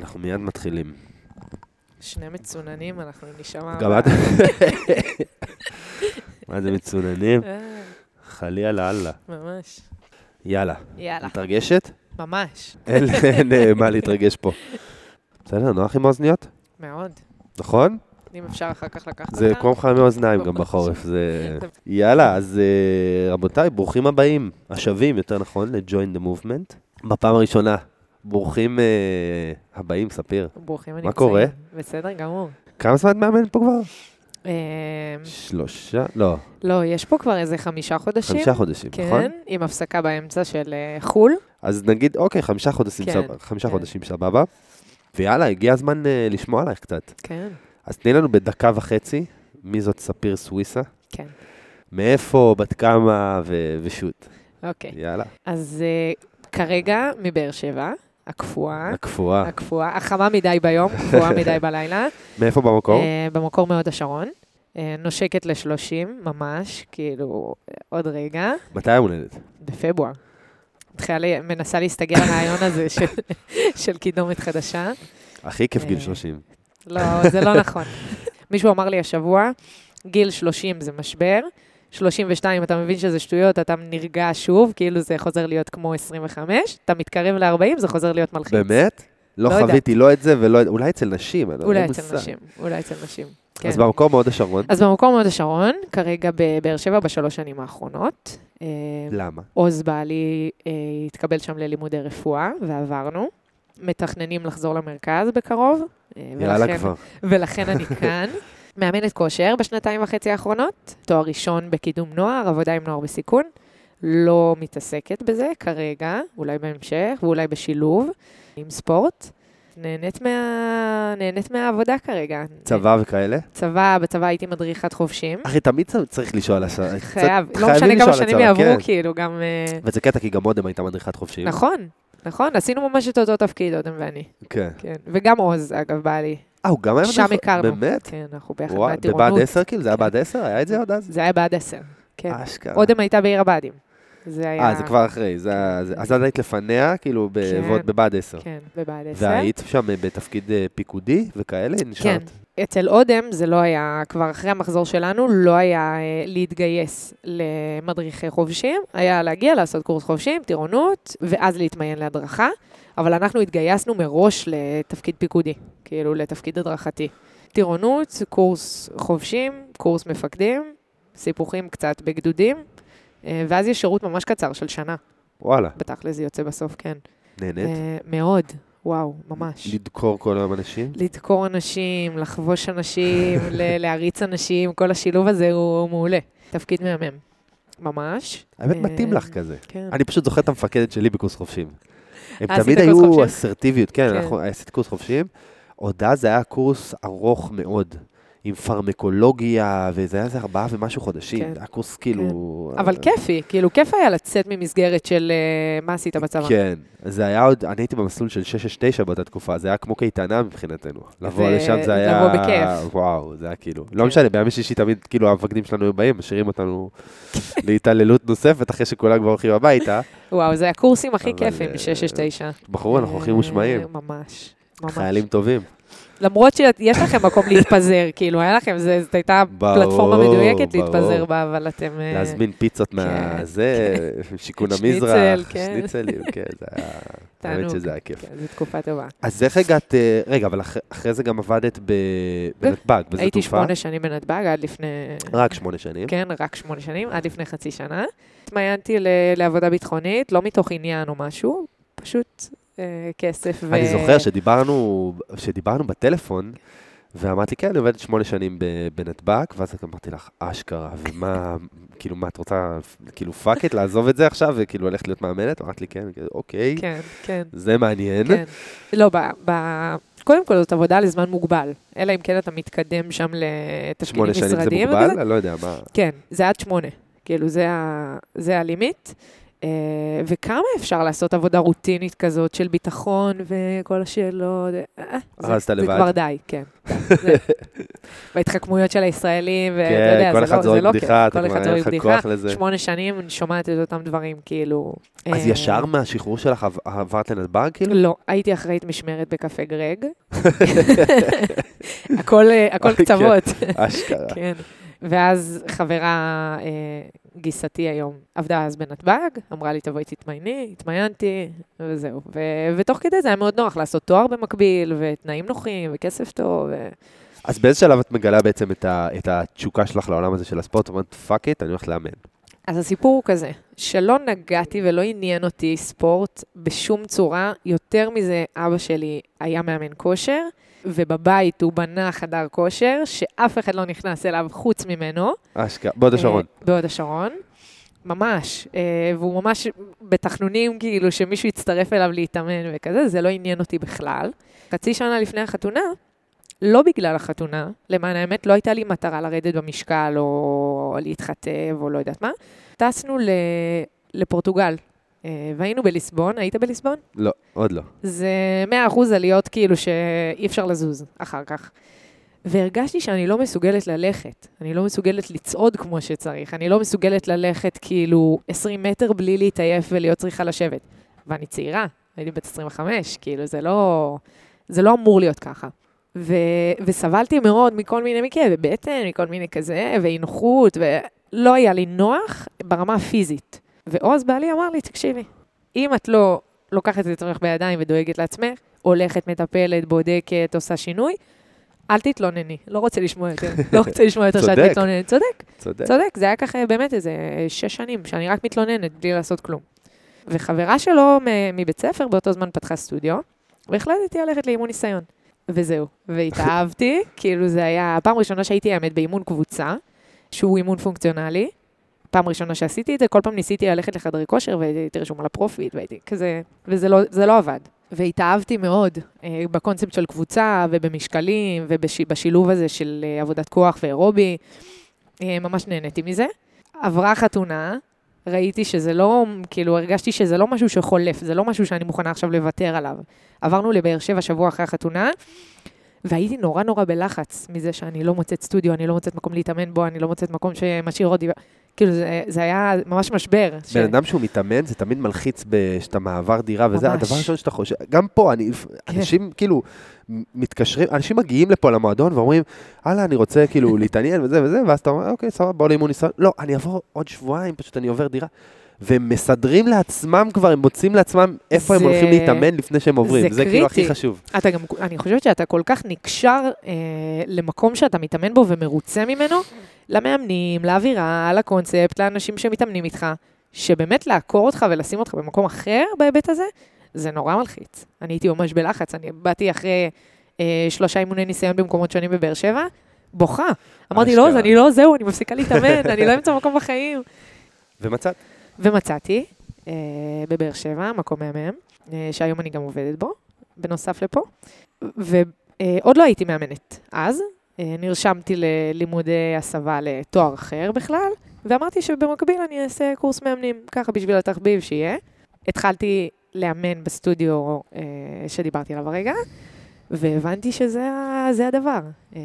אנחנו מיד מתחילים. שני מצוננים, אנחנו נשמע... גם את... מה זה מצוננים? אה, חלילה לאללה. ממש. יאללה. יאללה. מתרגשת? ממש. אין אה, מה להתרגש פה. בסדר, נוח עם האוזניות? מאוד. נכון? אם אפשר אחר כך לקחת אותה. זה כמו מחממי אוזניים גם. בחורף. זה... יאללה, אז אה, רבותיי, ברוכים הבאים, השבים, יותר נכון, ל-Join the Movement. בפעם הראשונה, ברוכים אה, הבאים, ספיר. ברוכים הנמצאים. קורה? בסדר גמור. כמה זמן את מאמן פה כבר? אה, שלושה? לא, לא, יש פה כבר איזה חמישה חודשים. חמישה חודשים, נכון? כן, עם הפסקה באמצע של אה, חו"ל. אז נגיד, אוקיי, חמישה חודשים, כן, סבבה, חמישה כן. חודשים סבבה. ויאללה, הגיע הזמן אה, לשמוע עלייך קצת. כן, אז תני לנו בדקה וחצי, מי זאת ספיר סוויסה? כן. מאיפה, בת כמה ו- ושות. אוקיי. יאללה, אז אה, כרגע מבאר שבע, הקפואה. הקפואה. הקפואה, החמה מדי ביום, קפואה מדי בלילה. מאיפה במקור? אה, במקור מהוד השרון. אה, נושקת ל-30, ממש, כאילו, עוד רגע, מתי היום הולדת? בפברואר. מתחילה, מנסה להסתגל לרעיון הזה של, של קידומת חדשה. הכי כיף גיל אה, 30. לא, זה לא נכון. מישהו אמר לי השבוע, גיל 30 זה משבר, 32 אתה מבין שזה שטויות, אתה נרגע שוב, כאילו זה חוזר להיות כמו 25, אתה מתקרב ל-40, זה חוזר להיות מלחיץ. באמת? לא לא. חוויתי לא את זה ולא. אולי אצל נשים, אני לא אולי אין אצל מושג. נשים, אולי אצל נשים. כן. אז במקור מהוד השרון. אז במקום מהוד השרון, כרגע בבאר שבע בשלוש שנים האחרונות. אה, למה? עוז בעלי אה, התקבל שם ללימודי רפואה, ועברנו. מתכננים לחזור למרכז בקרוב. אה, יאללה ולכן- כבר. ולכן אני כאן. מאמנת כושר בשנתיים וחצי האחרונות, תואר ראשון בקידום נוער, עבודה עם נוער בסיכון. לא מתעסקת בזה כרגע, אולי בהמשך, ואולי בשילוב עם ספורט. נהנית, מה... נהנית מהעבודה כרגע. צבא וכאלה? צבא, בצבא הייתי מדריכת חובשים. אחי, תמיד צריך לשאול על השאלה. חייב, לא משנה כמה שנים יעברו, כן. כאילו, גם... אה, וזה קטע, כי גם אודם הייתה מדריכת חובשים. נכון, נכון, עשינו ממש את אותו תפקיד, אודם ואני. כן. כן, וגם עוז, אגב, בא לי. אה, הוא גם היה שם? הכרנו. באמת? כן, אנחנו ביחד מהטירונות. בבה"ד 10 כאילו? זה היה בה"ד 10? היה את זה עוד אז? זה היה בעד עשר. כן. אשכרה. אודם הייתה בעיר הבה"דים. זה היה... אה, זה כבר אחרי. זה היה- זה- אז את היית לפניה, כאילו, כן. בבה"ד 10. כן, בבה"ד עשר. והיית שם אה, בתפקיד אה, פיקודי וכאלה? כן. אצל אודם זה לא היה, כבר אחרי המחזור שלנו, לא היה אה, להתגייס למדריכי חובשים, היה להגיע, לעשות קורס חובשים, טירונות, ואז להתמיין להדרכה, אבל אנחנו התגייסנו מראש לתפקיד פיקודי, כאילו לתפקיד הדרכתי. טירונות, קורס חובשים, קורס מפקדים, סיפוחים קצת בגדודים, אה, ואז יש שירות ממש קצר של שנה, וואלה, בתכל'ס זה יוצא בסוף, כן. נהנית? אה, מאוד, וואו, ממש. לדקור כל היום אנשים? לדקור אנשים, לחבוש אנשים, ל- להריץ אנשים, כל השילוב הזה הוא מעולה. תפקיד מהמם. ממש. האמת, אה, מתאים לך כזה. כן. אני פשוט זוכר את המפקדת שלי בקורס חובשים. הם עשית תמיד היו? אסרטיביות, כן, כן. אנחנו עשיתי קורס חובשים. עוד אז זה היה קורס ארוך מאוד, עם פרמקולוגיה, וזה היה איזה ארבעה ומשהו חודשים. כן. זה היה קורס כאילו... אבל אה, כיפי, כאילו כיף היה לצאת ממסגרת של אה, מה עשית בצבא. כן, זה היה עוד, אני הייתי במסלול של 669 באותה תקופה, זה היה כמו קייטנה מבחינתנו. לבוא לשם זה היה... לבוא בכיף. וואו, זה היה כאילו... לא כן. משנה, בימי שישי תמיד, כאילו, המפקדים שלנו היו באים, משאירים אותנו להתעללות נוספת, אחרי שכולם כבר הולכים הביתה. וואו, זה הקורסים הכי אבל, כיפים, אה, ב-669. בחרו, אנחנו הכי מושמעים. ממש. ממש. חיילים טובים. למרות שיש לכם מקום להתפזר, כאילו, היה לכם, זאת הייתה פלטפורמה מדויקת. להתפזר בה, אבל אתם... אה, להזמין פיצות מהזה, שיכון שניצל, המזרח, כן. שניצלים, כן, זה היה... האמת. שזה היה כיף. כן, זו תקופה טובה. אז איך הגעת, אה, רגע, אבל אחרי- זה גם עבדת בנתב"ג, הייתי תעופה? שמונה שנים בנתב"ג, עד לפני... רק שמונה שנים. כן, רק שמונה שנים, עד לפני חצי שנה. התמיינתי לעבודה ביטחונית, לא מתוך עניין או משהו, פשוט כסף ו... אני זוכר שדיברנו, שדיברנו בטלפון, ואמרת לי, כן, אני עובדת שמונה שנים בנתב"ג, ואז אמרתי לך, אשכרה, ומה, כאילו, מה, את רוצה, כאילו, fuck it, לעזוב את זה עכשיו, וכאילו, ללכת להיות מאמנת? אמרת לי, כן, כזה, אוקיי, כן, כן, זה מעניין. כן. לא, ב... ב... קודם כל זאת עבודה לזמן מוגבל, אלא אם כן אתה מתקדם שם לתפקידים שמונה שנים זה משרדיים. מוגבל? אני לא יודע, מה... כן, זה עד שמונה, כאילו זה, הלימיט. אה, וכמה אפשר לעשות עבודה רוטינית כזאת של ביטחון וכל השאלות? אה, זה, הרסת זה לבד. כבר די, כן. בהתחכמויות של הישראלים, ואתה כן, יודע, כל זה אחד לא- זה זורק לא בדיחה, כיף. אתה כל כבר אחד אין זורק לך בדיחה. כוח לזה. שמונה שנים אני שומעת את אותם דברים, כאילו... אז אה, ישר מהשחרור שלך עב- עברת לנתב"ג, כאילו? לא, הייתי אחראית משמרת בקפה גרג. הכל אה, כן. קצוות. אשכרה. כן. ואז חברה, אה, גיסתי היום, עבדה אז בנתב"ג, אמרה לי, תבואי תתמייני, התמיינתי, וזהו. ו- ותוך כדי זה היה מאוד נוח לעשות תואר במקביל, ותנאים נוחים, וכסף טוב. ו... אז באיזה שלב את מגלה בעצם את ה- את התשוקה שלך לעולם הזה של הספורט? אומרת, fuck it, אני הולכת לאמן. אז הסיפור הוא כזה, שלא נגעתי ולא עניין אותי ספורט בשום צורה, יותר מזה, אבא שלי היה מאמן כושר, ובבית הוא בנה חדר כושר, שאף אחד לא נכנס אליו חוץ ממנו. אשכרה, בהוד השרון. אה, בהוד השרון. ממש, אה, והוא ממש בתחנונים, כאילו, שמישהו יצטרף אליו להתאמן וכזה, זה לא עניין אותי בכלל. חצי שנה לפני החתונה, לא בגלל החתונה, למען האמת, לא הייתה לי מטרה לרדת במשקל או להתחתב או לא יודעת מה. טסנו. לפורטוגל, והיינו בליסבון, היית בליסבון? לא, עוד לא. זה 100% עליות כאילו שאי אפשר לזוז אחר כך. והרגשתי שאני לא מסוגלת ללכת, אני לא מסוגלת לצעוד כמו שצריך, אני לא מסוגלת ללכת כאילו 20 מטר בלי להתעייף ולהיות צריכה לשבת. ואני צעירה, הייתי בת 25, כאילו זה לא, זה לא אמור להיות ככה. ו, וסבלתי מאוד מכל מיני כאבי בטן, מכל מיני כזה, ואי נוחות, ולא היה לי נוח ברמה הפיזית. ועוז בעלי אמר לי, תקשיבי, אם את לא לוקחת את עצמך בידיים ודואגת לעצמך, הולכת, מטפלת, בודקת, עושה שינוי, אל תתלונני, לא רוצה לשמוע יותר, לא רוצה לשמוע יותר שאת. מתלוננת. צודק, צודק. צודק, זה היה ככה באמת איזה שש שנים, שאני רק מתלוננת בלי לעשות כלום. וחברה שלו מבית ספר באותו זמן פתחה סטודיו, והחלטתי ללכת לאימון ניסיון. וזהו, והתאהבתי, כאילו זה היה הפעם הראשונה שהייתי האמת באימון קבוצה, שהוא אימון פונקציונלי. פעם ראשונה שעשיתי את זה, כל פעם ניסיתי ללכת לחדרי כושר והייתי רשום על הפרופיט והייתי כזה, וזה לא, לא עבד. והתאהבתי מאוד אה, בקונספט של קבוצה ובמשקלים ובשילוב הזה של אה, עבודת כוח ואירובי. אה, ממש נהניתי מזה. עברה חתונה, ראיתי שזה לא, כאילו הרגשתי שזה לא משהו שחולף, זה לא משהו שאני מוכנה עכשיו לוותר עליו. עברנו לבאר שבע שבוע אחרי החתונה, והייתי נורא נורא בלחץ מזה שאני לא מוצאת סטודיו, אני לא מוצאת מקום להתאמן בו, אני לא מוצאת מקום שמשאיר אותי, כאילו זה, זה היה ממש משבר. ש- בן אדם שהוא מתאמן, זה תמיד מלחיץ שאתה מעבר דירה, וזה ממש. הדבר הראשון שאתה חושב. גם פה, אני, כן. אנשים כאילו מתקשרים, אנשים מגיעים לפה למועדון ואומרים, הלאה, אני רוצה כאילו להתעניין וזה וזה, ואז אתה אומר, אוקיי, סבבה, בוא לאימון ניסיון. לא, אני אבוא עוד שבועיים, פשוט אני עובר דירה. והם מסדרים לעצמם כבר, הם מוצאים לעצמם איפה הם זה- הולכים להתאמן לפני שהם עוברים. זה זה כאילו הכי קריטי. חשוב. אתה גם, אני חושבת שאתה כל כך נקשר אה, למקום שאתה מתאמן בו ומרוצה ממנו, למאמנים, לאווירה, לקונספט, לאנשים שמתאמנים איתך, שבאמת לעקור אותך ולשים אותך במקום אחר בהיבט הזה, זה נורא מלחיץ. אני הייתי ממש בלחץ, אני באתי אחרי אה, שלושה אימוני ניסיון במקומות שונים בבאר שבע, בוכה. אמרתי, לא, אני לא, זהו, אני מפסיקה להתאמן, אני לא אמצא מקום בחיים. ומצאת. ומצאתי אה, בבאר שבע, מקום מהמם, אה, שהיום אני גם עובדת בו, בנוסף לפה. ועוד לא הייתי מאמנת אז, אה, נרשמתי ללימודי הסבה לתואר אחר בכלל, ואמרתי שבמקביל אני אעשה קורס מאמנים, ככה בשביל התחביב שיהיה. התחלתי לאמן בסטודיו אה, שדיברתי עליו הרגע, והבנתי שזה הדבר. אה,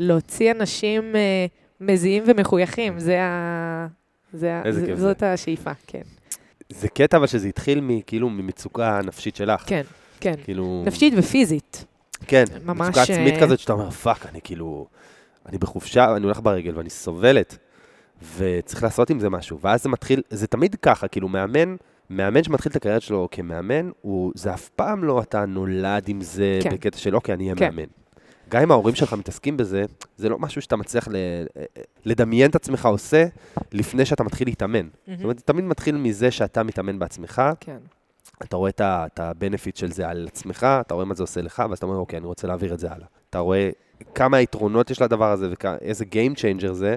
להוציא אנשים אה, מזיעים ומחויכים, זה ה... זה, איזה זה, כיף זאת השאיפה, כן. זה קטע אבל שזה התחיל מכאילו ממצוקה נפשית שלך. כן, כן. כאילו... נפשית ופיזית. כן, ממש, מצוקה עצמית אה, כזאת שאתה אומר, fuck, אני כאילו, אני בחופשה, אני הולך ברגל ואני סובלת, וצריך לעשות עם זה משהו. ואז זה מתחיל, זה תמיד ככה, כאילו מאמן, מאמן שמתחיל את הקריירה שלו כמאמן, הוא, זה אף פעם לא אתה נולד עם זה כן. בקטע של אוקיי, אני אהיה כן. מאמן. גם אם ההורים שלך מתעסקים בזה, זה לא משהו שאתה מצליח ל, לדמיין את עצמך עושה לפני שאתה מתחיל להתאמן. זאת אומרת, זה תמיד מתחיל מזה שאתה מתאמן בעצמך, כן. אתה רואה את ה-benefit של זה על עצמך, אתה רואה מה זה עושה לך, ואז אתה אומר, אוקיי, אני רוצה להעביר את זה הלאה. אתה רואה כמה יתרונות יש לדבר הזה, ואיזה Game Changer זה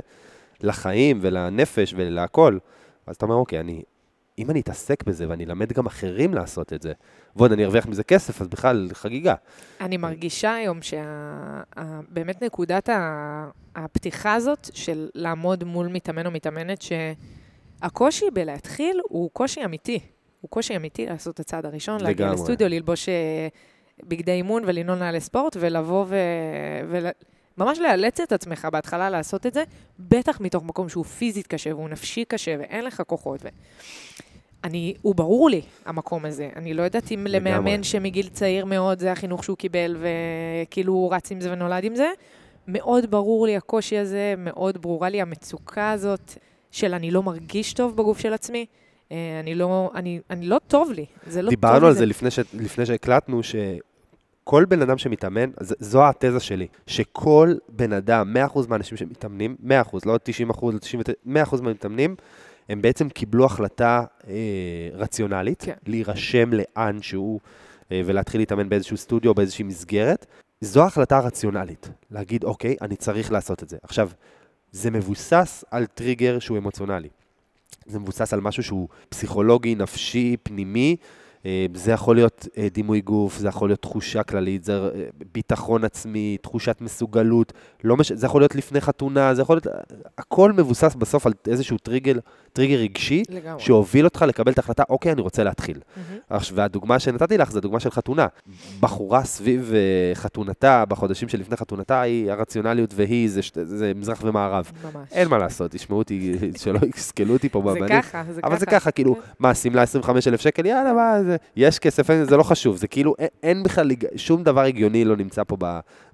לחיים ולנפש ולהכל. אז אתה אומר, אוקיי, אני, אם אני אתעסק בזה ואני אלמד גם אחרים לעשות את זה, ועוד אני ארוויח מזה כסף, אז בכלל חגיגה. אני מרגישה היום שבאמת נקודת ה- הפתיחה הזאת של לעמוד מול מתאמן או מתאמנת הקושי בלהתחיל הוא קושי אמיתי. הוא קושי אמיתי לעשות את הצעד הראשון, להגיע לגמרי. לסטודיו, ללבוש אה, בגדי אימון ולנעול נעלי ספורט, ולבוא ו... ול... ממש לאלץ את עצמך בהתחלה לעשות את זה, בטח מתוך מקום שהוא פיזית קשה והוא נפשי קשה ואין לך כוחות. ו... אני, הוא ברור לי, המקום הזה. אני לא יודעת אם לגמרי. למאמן שמגיל צעיר מאוד זה החינוך שהוא קיבל, וכאילו הוא רץ עם זה ונולד עם זה. מאוד ברור לי הקושי הזה, מאוד ברורה לי המצוקה הזאת של אני לא מרגיש טוב בגוף של עצמי. אה, אני לא, אני, אני לא טוב לי, זה לא טוב לי. דיברנו על זה לפני, ש... לפני שהקלטנו, שכל בן אדם שמתאמן, ז- זו התזה שלי, שכל בן אדם, 100% מהאנשים שמתאמנים, 100%, לא 90%, לא 99%, 100% מהמתאמנים, הם בעצם קיבלו החלטה אה, רציונלית, כן. להירשם לאן שהוא אה, ולהתחיל להתאמן באיזשהו סטודיו או באיזושהי מסגרת. זו ההחלטה הרציונלית, להגיד, אוקיי, אני צריך לעשות את זה. עכשיו, זה מבוסס על טריגר שהוא אמוציונלי. זה מבוסס על משהו שהוא פסיכולוגי, נפשי, פנימי. אה, זה יכול להיות אה, דימוי גוף, זה יכול להיות תחושה כללית, זה אה, ביטחון עצמי, תחושת מסוגלות, לא מש... זה יכול להיות לפני חתונה, זה יכול להיות... הכל מבוסס בסוף על איזשהו טריגר, טריגר רגשי, לגמרי. שהוביל אותך לקבל את ההחלטה, אוקיי, אני רוצה להתחיל. עכשיו, והדוגמה שנתתי לך זה דוגמה של חתונה. בחורה סביב חתונתה, בחודשים שלפני חתונתה, היא הרציונליות והיא, זה, שת- זה מזרח ומערב. ממש. אין מה לעשות, תשמעו אותי, שלא יסכלו אותי פה זה בבנים. ככה, זה ככה. אבל זה ככה, כאילו, כן. מה, שמלה 25,000 שקל, יאללה, מה, זה, יש כסף, אין, זה לא חשוב, זה כאילו, אין, אין בכלל, שום דבר הגיוני לא נמצא פה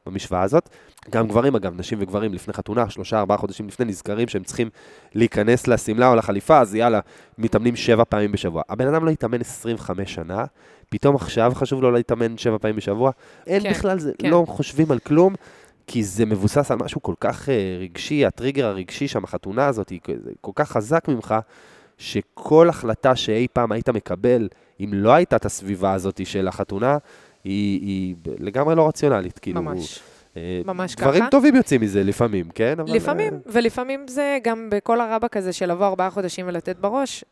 במשוואה הזאת. גם גברים, אגב, נשים וגברים לפני חתונה, שלושה, ארבעה חודשים לפני, נזכרים שהם צריכים להיכנס לשמלה או לחליפה, אז יאללה, מתאמנים שבע פעמים בשבוע. הבן אדם לא התאמן 25 שנה, פתאום עכשיו חשוב לו להתאמן שבע פעמים בשבוע. אין כן, בכלל, זה, כן. לא חושבים על כלום. כי זה מבוסס על משהו כל כך אה, רגשי, הטריגר הרגשי שם, החתונה הזאת, היא כל כך חזק ממך, שכל החלטה שאי פעם היית מקבל, אם לא הייתה את הסביבה הזאת של החתונה, היא, היא לגמרי לא רציונלית. כאילו, ממש. אה, ממש דברים ככה. טובים יוצאים מזה לפעמים, כן? אבל, לפעמים, אה, ולפעמים זה גם בכל הרבאק הזה של לבוא ארבעה חודשים ולתת בראש.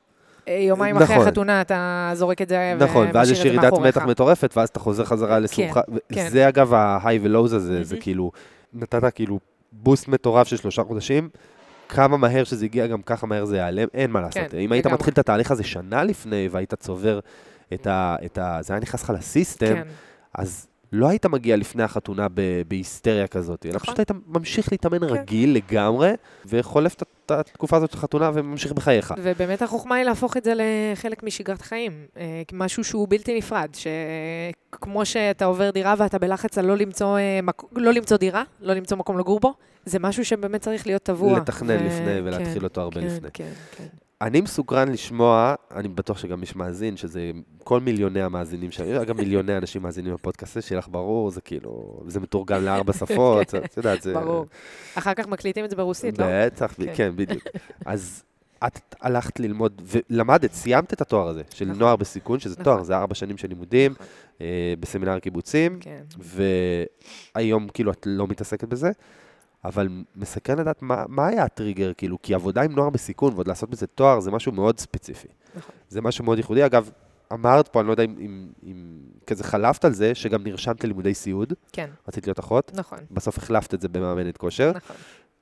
אה, יומיים אחרי נכון. החתונה אתה זורק את זה נכון, ואז ומשאיר יש את זה ירידת מאחוריך. מתח מטורפת, ואז אתה חוזר חזרה לסורך. כן. זה אגב ה-high ו-lows הזה, זה מהמם. כאילו, נתת כאילו בוסט מטורף של שלושה חודשים, כמה מהר שזה הגיע, גם ככה מהר זה ייעלם, אין מה לעשות. כן, אם היית לגמרי. מתחיל את התהליך הזה שנה לפני, והיית צובר את ה... את ה זה היה נכנס לך לסיסטם, כן, אז לא היית מגיע לפני החתונה ב- בהיסטריה כזאת, אלא נכון. פשוט היית ממשיך להתאמן כן. רגיל לגמרי, וחולף את- את התקופה הזאת של חתונה וממשיך בחייך. ובאמת החוכמה היא להפוך את זה לחלק משגרת חיים, אה, משהו שהוא בלתי נפרד, שכמו שאתה עובר דירה ואתה בלחץ על לא למצוא, אה, מק... לא למצוא דירה, לא למצוא מקום לגור בו, זה משהו שבאמת צריך להיות טבוע. לתכנן ו- לפני ולהתחיל כן, אותו הרבה כן, לפני. כן, כן. אני מסוקרן לשמוע, אני בטוח שגם מי שמאזין, שזה כל מיליוני המאזינים שם, אגב מיליוני אנשים מאזינים בפודקאסט שיהיה לך ברור, זה כאילו, זה מתורגם לארבע שפות, זה- את יודעת, זה... ברור. אחר כך מקליטים את זה ברוסית, לא? בטח, כן. כן, בדיוק. אז את הלכת ללמוד, ולמדת, סיימת את התואר הזה, של נכון. נוער בסיכון, שזה נכון. תואר, זה ארבע שנים של לימודים, נכון, אה, בסמינר קיבוצים, כן. והיום כאילו את לא מתעסקת בזה, אבל מסקרן לדעת מה, מה היה הטריגר, כאילו, כי עבודה עם נוער בסיכון ועוד לעשות בזה תואר זה משהו מאוד ספציפי. נכון. זה משהו מאוד ייחודי. אגב, אמרת פה, אני לא יודע אם, אם, אם כזה חלפת על זה, שגם נרשמת ללימודי סיעוד, כן, רצית להיות אחות, נכון, בסוף החלפת את זה במאמנת כושר, נכון.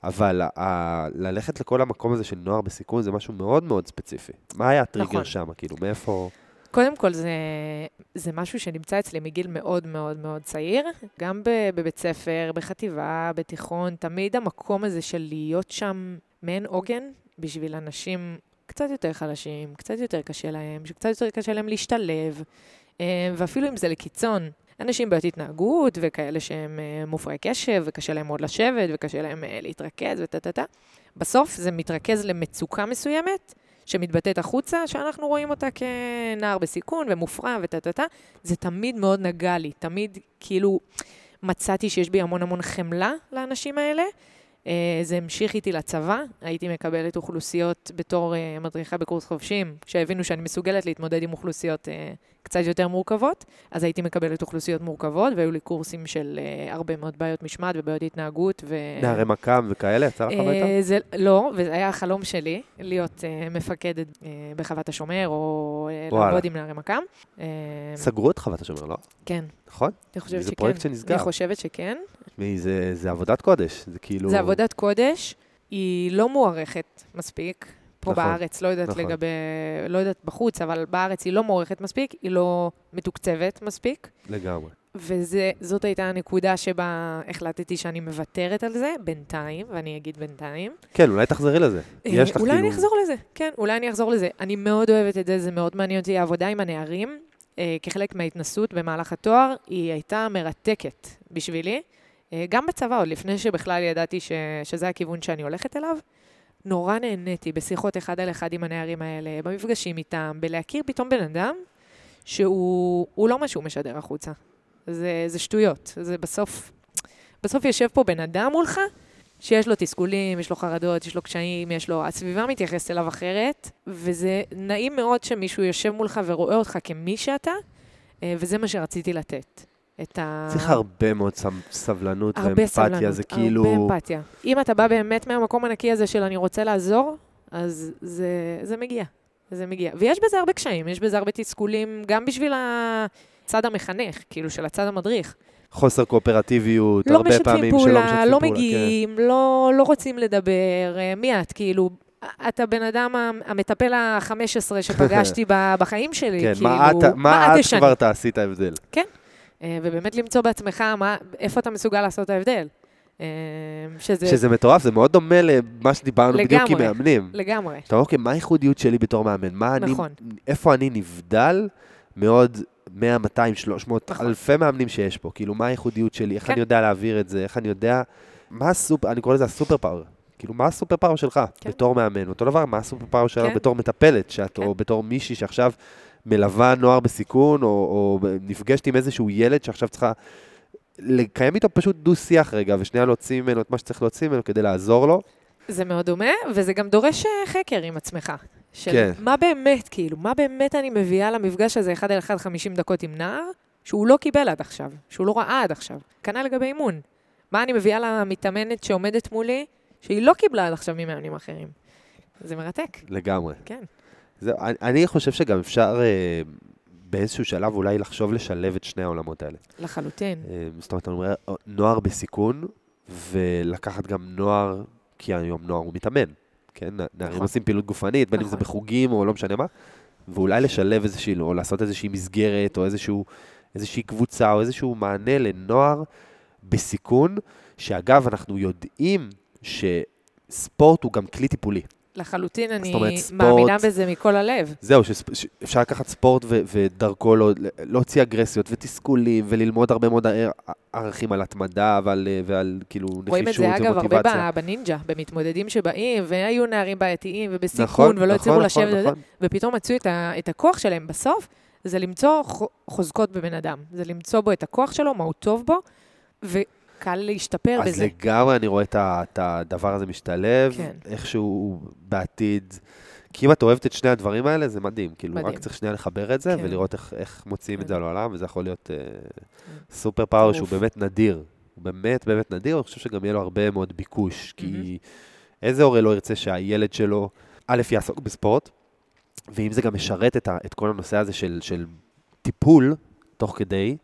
אבל ה- ללכת לכל המקום הזה של נוער בסיכון זה משהו מאוד מאוד ספציפי. מה היה הטריגר נכון. שם, כאילו, מאיפה... קודם כל, זה, זה משהו שנמצא אצלי מגיל מאוד מאוד מאוד צעיר, גם בבית ספר, בחטיבה, בתיכון, תמיד המקום הזה של להיות שם מעין עוגן בשביל אנשים קצת יותר חלשים, קצת יותר קשה להם, שקצת יותר קשה להם להשתלב, אה, ואפילו אם זה לקיצון. אנשים בעיות התנהגות, וכאלה שהם אה, מופרעי קשב, וקשה להם מאוד לשבת, וקשה להם אה, להתרכז, וטה-טה-טה. בסוף זה מתרכז למצוקה מסוימת, שמתבטאת החוצה, שאנחנו רואים אותה כנער בסיכון ומופרע וטה-טה-טה, זה תמיד מאוד נגע לי, תמיד כאילו מצאתי שיש בי המון המון חמלה לאנשים האלה. אה, זה המשיך איתי לצבא, הייתי מקבלת אוכלוסיות בתור אה, מדריכה בקורס חובשים, שהבינו שאני מסוגלת להתמודד עם אוכלוסיות אה, קצת יותר מורכבות, אז הייתי מקבלת אוכלוסיות מורכבות, והיו לי קורסים של אה, הרבה מאוד בעיות משמעת ובעיות התנהגות. ו... נערי מכ"ם וכאלה, יצא לך הביתה? אה, זה, לא, וזה היה החלום שלי, להיות אה, מפקדת אה, בחוות השומר, או וואלה. לעבוד עם נערי מכ"ם. אה, סגרו את חוות השומר, לא? כן, נכון? אני חושבת זה שכן. פרויקט שנסגר. אני חושבת שכן. תשמעי, זה, זה עבודת קודש, זה כאילו... זה עבודת קודש, היא לא מוערכת מספיק. פה נכון, בארץ, לא יודעת נכון. לגבי, לא יודעת בחוץ, אבל בארץ היא לא מוערכת מספיק, היא לא מתוקצבת מספיק. לגמרי. וזאת הייתה הנקודה שבה החלטתי שאני מוותרת על זה, בינתיים, ואני אגיד בינתיים. כן, אולי תחזרי לזה. יש לך אה, אולי כאילו... אני אחזור לזה, כן, אולי אני אחזור לזה. אני מאוד אוהבת את זה, זה מאוד מעניין אותי. העבודה עם הנערים, אה, כחלק מההתנסות במהלך התואר, היא הייתה מרתקת בשבילי. אה, גם בצבא, עוד לפני שבכלל ידעתי ש, שזה הכיוון שאני הולכת אליו. נורא נהניתי בשיחות אחד על אחד עם הנערים האלה, במפגשים איתם, בלהכיר פתאום בן אדם שהוא הוא לא מה שהוא משדר החוצה. זה, זה שטויות. זה בסוף, בסוף יושב פה בן אדם מולך, שיש לו תסכולים, יש לו חרדות, יש לו קשיים, יש לו... הסביבה מתייחסת אליו אחרת, וזה נעים מאוד שמישהו יושב מולך ורואה אותך כמי שאתה, אה, וזה מה שרציתי לתת. את ה... צריך הרבה מאוד סב- סבלנות הרבה ואמפתיה, סבלנות, זה כאילו... הרבה אמפתיה. אם אתה בא באמת מהמקום הנקי הזה של אני רוצה לעזור, אז זה, זה מגיע. זה מגיע. ויש בזה הרבה קשיים, יש בזה הרבה תסכולים, גם בשביל הצד המחנך, כאילו, של הצד המדריך. חוסר קואופרטיביות, לא הרבה פעמים שלא פעולה, משתפים לא פעולה. כן. מגיעים, לא, לא רוצים לדבר. אה, מי את? כאילו, אתה בן אדם המטפל ה-15 שפגשתי בחיים שלי, כן, כאילו, מה את- מה את תשני? כבר תעשי את ההבדל? אה, ובאמת למצוא בעצמך מה, איפה אתה מסוגל לעשות את ההבדל. אה, שזה שזה מטורף, זה מאוד דומה למה שדיברנו בדיוק עם לגמרי. מאמנים. לגמרי, אתה אומר, אוקיי, מה הייחודיות שלי בתור מאמן? מה אני, נכון. איפה אני נבדל מעוד 100, 200, 300, נכון. אלפי מאמנים שיש פה? כאילו, מה הייחודיות שלי? איך כן. אני יודע להעביר את זה? איך אני יודע... מה הסופר, אני קורא לזה הסופר פאוור. כאילו, מה הסופר פאוור שלך כן. בתור מאמן? אותו דבר, מה הסופר פאוור שלך כן. בתור מטפלת, שאת, כן. או בתור מישהי שעכשיו מלווה נוער בסיכון, או, או נפגשת עם איזשהו ילד שעכשיו צריכה לקיים איתו פשוט דו-שיח רגע, ושנייה להוציא ממנו את מה שצריך להוציא ממנו כדי לעזור לו. זה מאוד דומה, וזה גם דורש אה, חקר עם עצמך. של כן. מה באמת, כאילו, מה באמת אני מביאה למפגש הזה אחד על אחד 50 דקות עם נער, שהוא לא קיבל עד עכשיו, שהוא לא ראה עד עכשיו. כנ"ל לגבי אימון. מה אני מביאה למתאמנת שעומדת מולי, שהיא לא קיבלה עד עכשיו ממאמנים אחרים. זה מרתק, לגמרי. כן. זהו, אני, חושב שגם אפשר אה, באיזשהו שלב אולי לחשוב לשלב את שני העולמות האלה. לחלוטין. אה, זאת אומרת, אני אומר, אה, נוער בסיכון, ולקחת גם נוער, כי היום נוער הוא מתאמן, כן? נערים נכון. עושים פעילות גופנית, בין אם זה נכון. בחוגים או לא משנה מה, ואולי לשלב איזושהי, או לעשות איזושהי מסגרת, או איזשהו, איזושהי קבוצה, או איזשהו מענה לנוער בסיכון, שאגב, אנחנו יודעים שספורט הוא גם כלי טיפולי. לחלוטין אני אומרת, ספורט- מאמינה בזה מכל הלב. זהו, שאפשר לקחת ספורט ו- ודרכו לא- להוציא אגרסיות ותסכולים, וללמוד הרבה מאוד ער- ערכים על התמדה ועל, ועל כאילו רואים את נחישות זה, אגב, הרבה ומוטיבציה. ב- בנינג'ה, במתמודדים שבאים, והיו נערים בעייתיים ובסיכון, נכון, ולא הצליחו נכון, לשבת, נכון, נכון. ופתאום מצאו את, ה, את הכוח שלהם בסוף, זה למצוא חוזקות בבן אדם. זה למצוא בו את הכוח שלו, מה הוא טוב בו, וקל להשתפר אז בזה. לגמרי אני רואה את ה- את הדבר הזה משתלב, כן. איכשהו בעתיד. כי אם את אוהבת את שני הדברים האלה, זה מדהים. כאילו, מדהים. רק צריך שנייה לחבר את זה, כן. ולראות איך, איך מוציאים את זה מדהים. לעולם, וזה יכול להיות אה, סופר פאוור שהוא. באמת נדיר. הוא באמת באמת נדיר, אני חושב שגם יהיה לו הרבה מאוד ביקוש. כי. איזה הורה לא ירצה שהילד שלו, א', יעסוק בספורט, ואם זה גם משרת את, ה, את כל הנושא הזה של, של טיפול תוך כדי,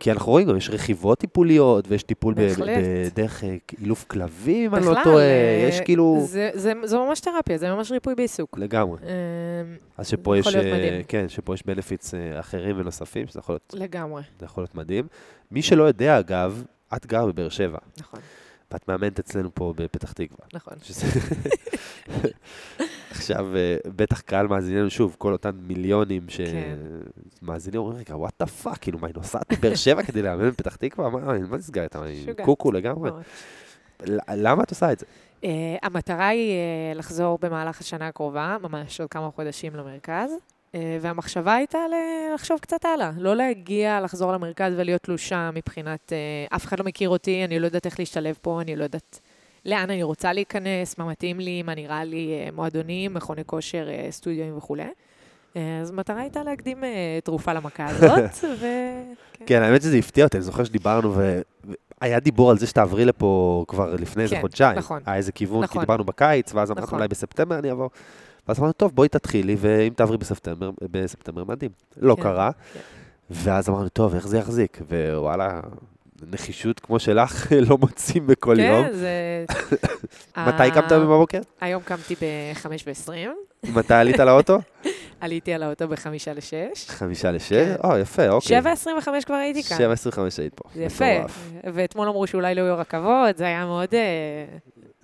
כי אנחנו רואים גם, יש רכיבות טיפוליות, ויש טיפול דרך אה, אילוף כלבים, אם אני לא טועה, אה, יש כאילו... זה, זה, זו ממש תרפיה, זה ממש ריפוי בעיסוק. לגמרי. אה, אז שפה יש, אה. כן, שפה יש בנפיץ אחרים ונוספים, שזה יכול להיות, לגמרי, זה יכול להיות מדהים. מי שלא יודע, אגב, את גר בבאר שבע, נכון, ואת מאמנת אצלנו פה בפתח תקווה. נכון. שזה... עכשיו, אה, בטח קהל מאזיננו, שוב, כל אותם מיליונים כן. שמאזינים, אומרים, רגע, what the fuck, כאילו, מה, היא נוסעת מבאר שבע כדי לאמן בפתח תקווה? מה מה נסגר איתה? היא. קוקו לגמרי. למה את עושה את זה? אה, המטרה היא אה, לחזור במהלך השנה הקרובה, ממש עוד כמה חודשים למרכז, אה, והמחשבה הייתה לחשוב קצת הלאה, לא להגיע, לחזור למרכז ולהיות תלושה מבחינת, אה, אף אחד לא מכיר אותי, אני לא יודעת איך להשתלב פה, אני לא יודעת לאן אני רוצה להיכנס, מה מתאים לי, מה נראה לי, אה, מועדונים, מכוני כושר, אה, סטודיואים וכולי. אה, אז המטרה הייתה להקדים תרופה למכה הזאת, ו... כן, האמת שזה הפתיע אותי, אני זוכר שדיברנו, והיה דיבור על זה שתעברי לפה כבר לפני איזה כן, חודשיים. נכון. היה איזה כיוון, כי נכון. דיברנו בקיץ, ואז אמרנו, נכון. אולי בספטמבר אני אעבור. ואז אמרנו, טוב, בואי תתחילי, ואם תעברי בספטמבר, בספטמבר מדהים. לא כן, קרה. כן. ואז אמרנו, טוב, איך זה יחזיק? ווואלה, נחישות כמו שלך לא מוצאים בכל יום. כן, זה... מתי קמת ה- בבוקר? היום קמתי ב-5 ו-20, מתי עלית לאוטו? עליתי על האוטו בחמישה לשש. חמישה לשש? כן. או, יפה, אוקיי. 7.25 כבר הייתי כאן. שבע עשרים וחמש היית פה. זה יפה. ואתמול אמרו שאולי לא יהיו רכבות, זה היה מאוד... אה,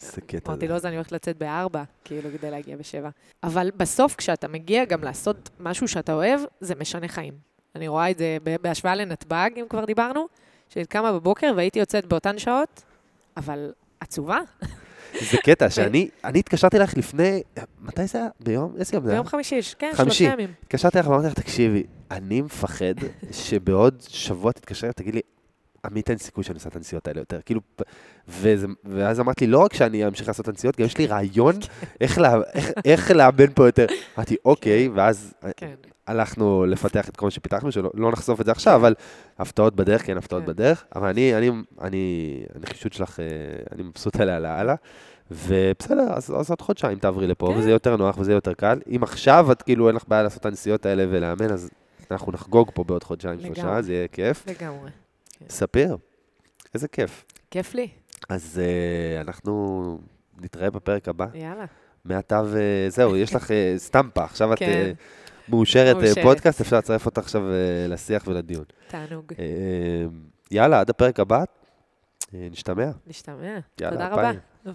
איזה קטע אמרתי, זה. לא, אז אני הולכת לצאת בארבע, כאילו, כדי להגיע בשבע. אבל בסוף, כשאתה מגיע גם לעשות משהו שאתה אוהב, זה משנה חיים. אני רואה את זה בהשוואה לנתב"ג, אם כבר דיברנו, שהיית קמה בבוקר והייתי יוצאת באותן שעות, אבל עצובה. זה קטע שאני אני התקשרתי לך לפני, מתי זה היה? ביום? איזה יום זה היה? ביום חמישי, כן. שלושה ימים. התקשרתי לך ואמרתי לך, תקשיבי, אני מפחד שבעוד שבוע תתקשר ותגיד לי, עמית אין סיכוי שאני עושה את הנסיעות האלה יותר. כאילו, וזה, ואז אמרת לי, לא רק שאני אמשיך לעשות את הנסיעות, גם יש לי רעיון איך, לה, איך, איך לאבן פה יותר. אמרתי, אוקיי, ואז כן. הלכנו לפתח את כל מה שפיתחנו, שלא לא נחשוף את זה עכשיו, אבל הפתעות בדרך, כן, הפתעות כן. בדרך. אבל אני, אני, אני, הנחישות שלך, אה, אני מבסוט עליה לאללה. ובסדר, אז, אז עוד חודשיים תעברי לפה, כן. וזה יהיה יותר נוח וזה יהיה יותר קל. אם עכשיו את כאילו אין לך בעיה לעשות את הנסיעות האלה ולאמן, אז אנחנו נחגוג פה בעוד חודשיים, שלושה, לגמרי. זה יהיה כיף. לגמרי. ספיר, איזה כיף. כיף לי, אז uh, אנחנו נתראה בפרק הבא. יאללה. מעתה וזהו, יש לך uh, סטמפה, עכשיו את כן. uh, מאושרת, מאושרת. פודקאסט, אפשר לצרף אותך עכשיו uh, לשיח ולדיון. תענוג. Uh, יאללה, עד הפרק הבא, נשתמע. נשתמע. יאללה, תודה רבה. ביי.